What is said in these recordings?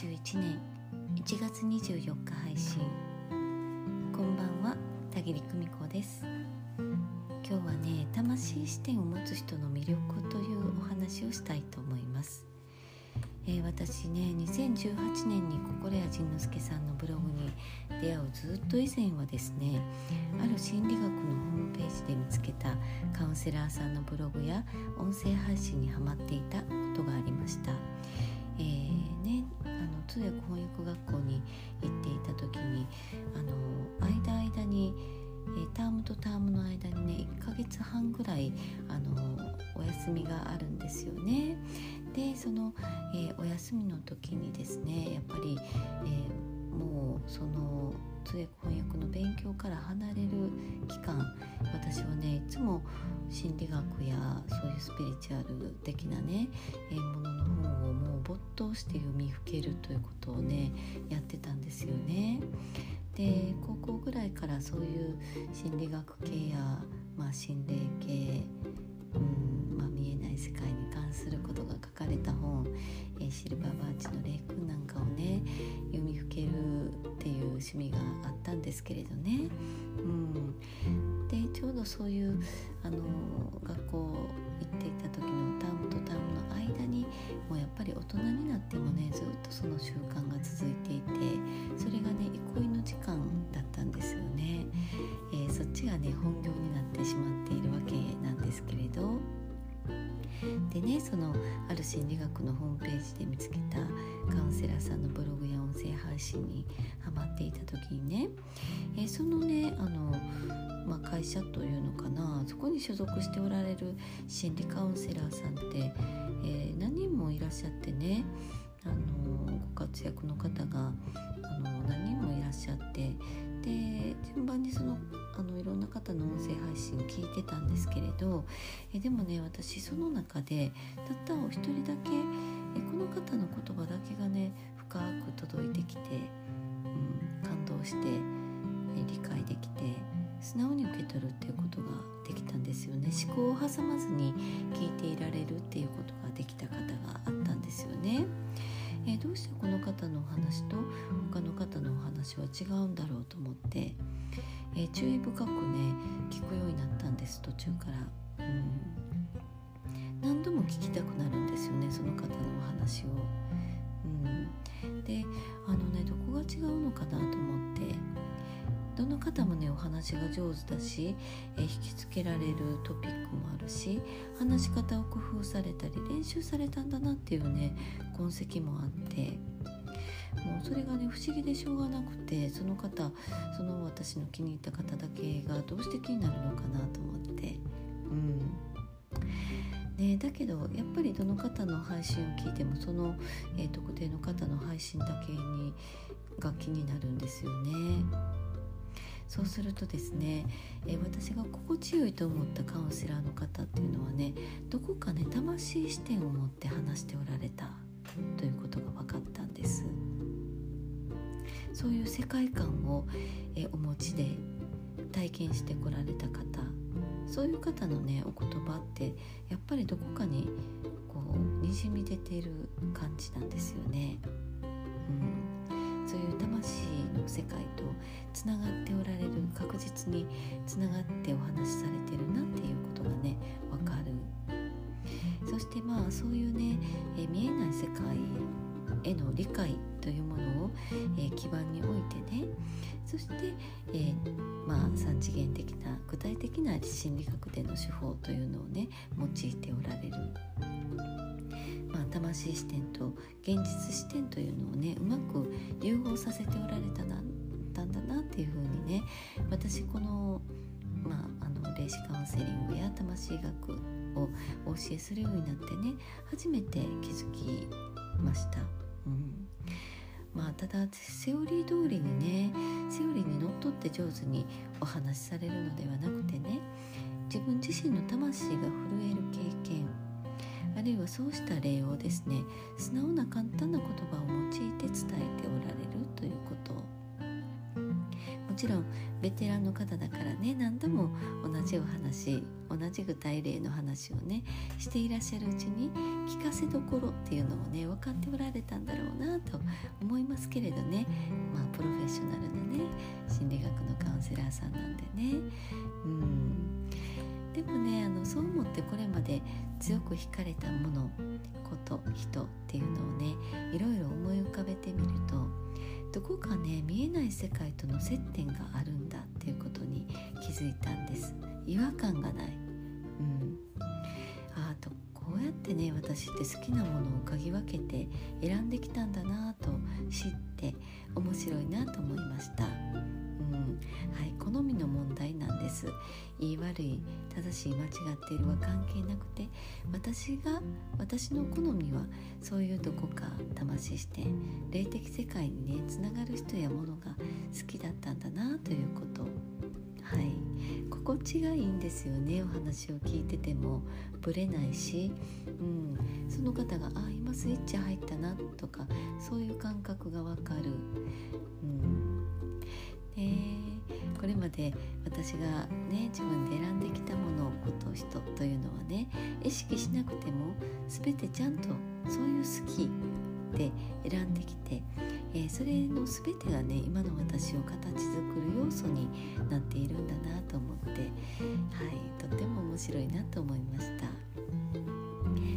2021年1月24日配信。こんばんは田切久美子です。今日はね魂視点を持つ人の魅力というお話をしたいと思います、えー、私ね2018年に心谷仁之助さんのブログに出会うずっと以前はですねある心理学のホームページで見つけたカウンセラーさんのブログや音声配信にハマっていたことがありました、通訳翻訳学校に行っていた時にあの間間に、えタームとタームの間にね1ヶ月半ぐらいあのお休みがあるんですよね。でその、えー、お休みの時にですねやっぱり、えー、もうその通訳翻訳の勉強から離れる期間私はねいつも心理学やそういうスピリチュアル的なね、え、ものの本をもう没頭して読みふけるということをねやってたんですよね。で高校ぐらいからそういう心理学系や、まあ、心霊系、っていう趣味があったんですけれどね。うん、でちょうどそういうあの学校行っていた時のタームとタームの間にもうやっぱり大人になってもねずっとその習慣が続いていてそれがね憩いの時間だったんですよね、えー、そっちがね本業になってしまっているわけですでねそのある心理学のホームページで見つけたカウンセラーさんのブログや音声配信にハマっていた時にね、えー、そのねあの、まあ、会社というのかなそこに所属しておられる心理カウンセラーさんって、えー、何人もいらっしゃってねあのご活躍の方があの何人もいらっしゃってで順番にそのあのいろんな方の音声配信聞いてたんですけれどえでもね私その中でたったお一人だけえこの方の言葉だけがね深く届いてきて、うん、感動してえ理解できて素直に受け取るっていうことができたんですよね思考を挟まずに聞いていられるっていうことができた方があったんですよね。え、どうしてこの方のお話と他の方のお話は違うんだろうと思って、え、注意深くね聞くようになったんです。途中から、うん、何度も聞きたくなるんですよねその方のお話を、うん、であのねどこが違うのかなと思って。どの方もねお話が上手だし、え引きつけられるトピックもあるし話し方を工夫されたり練習されたんだなっていうね痕跡もあって。それがね不思議でしょうがなくてその方その私の気に入った方だけがどうして気になるのかなと思って。うん。ね、だけどやっぱりどの方の配信を聞いてもその、えー、特定の方の配信だけにが気になるんですよね。そうするとですね、えー、私が心地よいと思ったカウンセラーの方っていうのはねどこかね魂視点を持って話しておられたということが分かったんです。そういう世界観を、え、お持ちで体験してこられた方そういう方のねお言葉ってやっぱりどこかにこうにじみ出ている感じなんですよね。うんそういう魂の世界とつながっておられる確実につながってお話しされてるなっていうことがね分かるそしてまあそういうね、え見えない世界への理解というものを、え基盤そして、えー、まあ、3次元的な具体的な心理学での手法というのをね用いておられるまあ、魂視点と現実視点というのをねうまく融合させておられたなんだなっていうふうにね私この,、まあ、あの霊視カウンセリングや魂学をお教えするようになってね初めて気づきました。うんまあ、ただセオリー通りにね上手にお話しされるのではなくてね。自分自身の魂が震える経験。あるいはそうした例をですね素直な簡単な言葉を用いて伝えておられるということ。ちろんベテランの方だからね何度も同じお話同じ具体例の話をねしていらっしゃるうちに聞かせどころっていうのをね分かっておられたんだろうなと思いますけれどね。まあプロフェッショナルなね心理学のカウンセラーさんなんでね。うん。でもねあのそう思ってこれまで強く惹かれたものこと人っていうのをねいろいろ思い浮かべてみるとどこかね見えない世界との接点があるんだっていうことに気づいたんです。違和感がない。うん。あとこうやってね私って好きなものを嗅ぎ分けて選んできたんだなと知って面白いなと思いました。うん。はい、好みの問題なんです。言い悪い正しい間違っているは関係なくて私が私の好みはそういうどこか魂視点霊的世界にねつながる人やものが好きだったんだなということ。はい。心地がいいんですよねお話を聞いてても。ぶれないし、うん、その方が「あ今スイッチ入ったな」とかそういう感覚がわかる。うん。えー、これまで私がね自分で選んできたものこと人というのはね意識しなくても全てちゃんとそういう好きで選んできて、えー、それの全てがね今の私を形作る要素になっているんだなと思って、はい、とっても面白いなと思いました。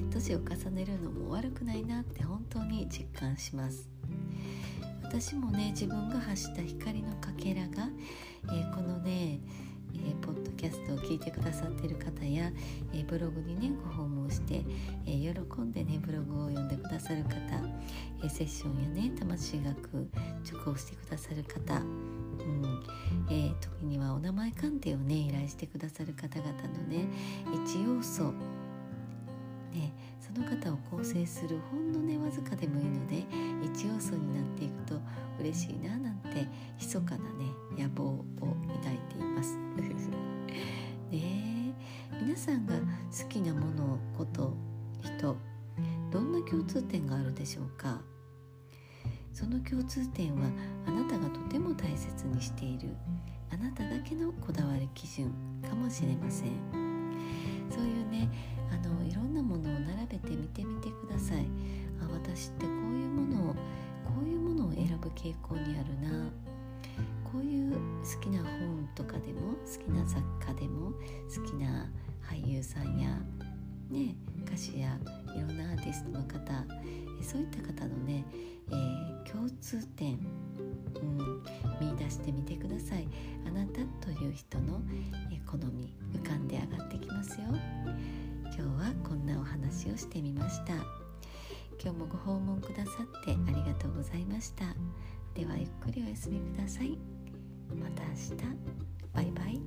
年を重ねるのも悪くないなって本当に実感します。私もね自分が発した光のかけらが、えー、このね、えー、ポッドキャストを聞いてくださっている方や、えー、ブログにねご訪問して、え喜んでねブログを読んでくださる方、えセッションやね魂学受講してくださる方うんえ、時にはお名前鑑定をね依頼してくださる方々のね一要素の方を構成するほんのねわずかでもいいので一要素になっていくと嬉しいななんて密かなね野望を抱いています。ね皆さんが好きなものこと人どんな共通点があるでしょうか？その共通点はあなたがとても大切にしているあなただけのこだわり基準かもしれません。そういうねあのいろんなものを並べてみてください。あ私ってこういうものをこういうものを選ぶ傾向にあるな。こういう好きな本とかでも好きな作家でも好きな俳優さんや、ね、歌手やいろんなアーティストの方そういった方のね、えー、共通点、うん、見出してみてください。あなたという人の、え好み浮かんで上がってきますよ。今日はこんなお話をしてみました。今日もご訪問くださってありがとうございました。ではゆっくりお休みください。また明日。バイバイ。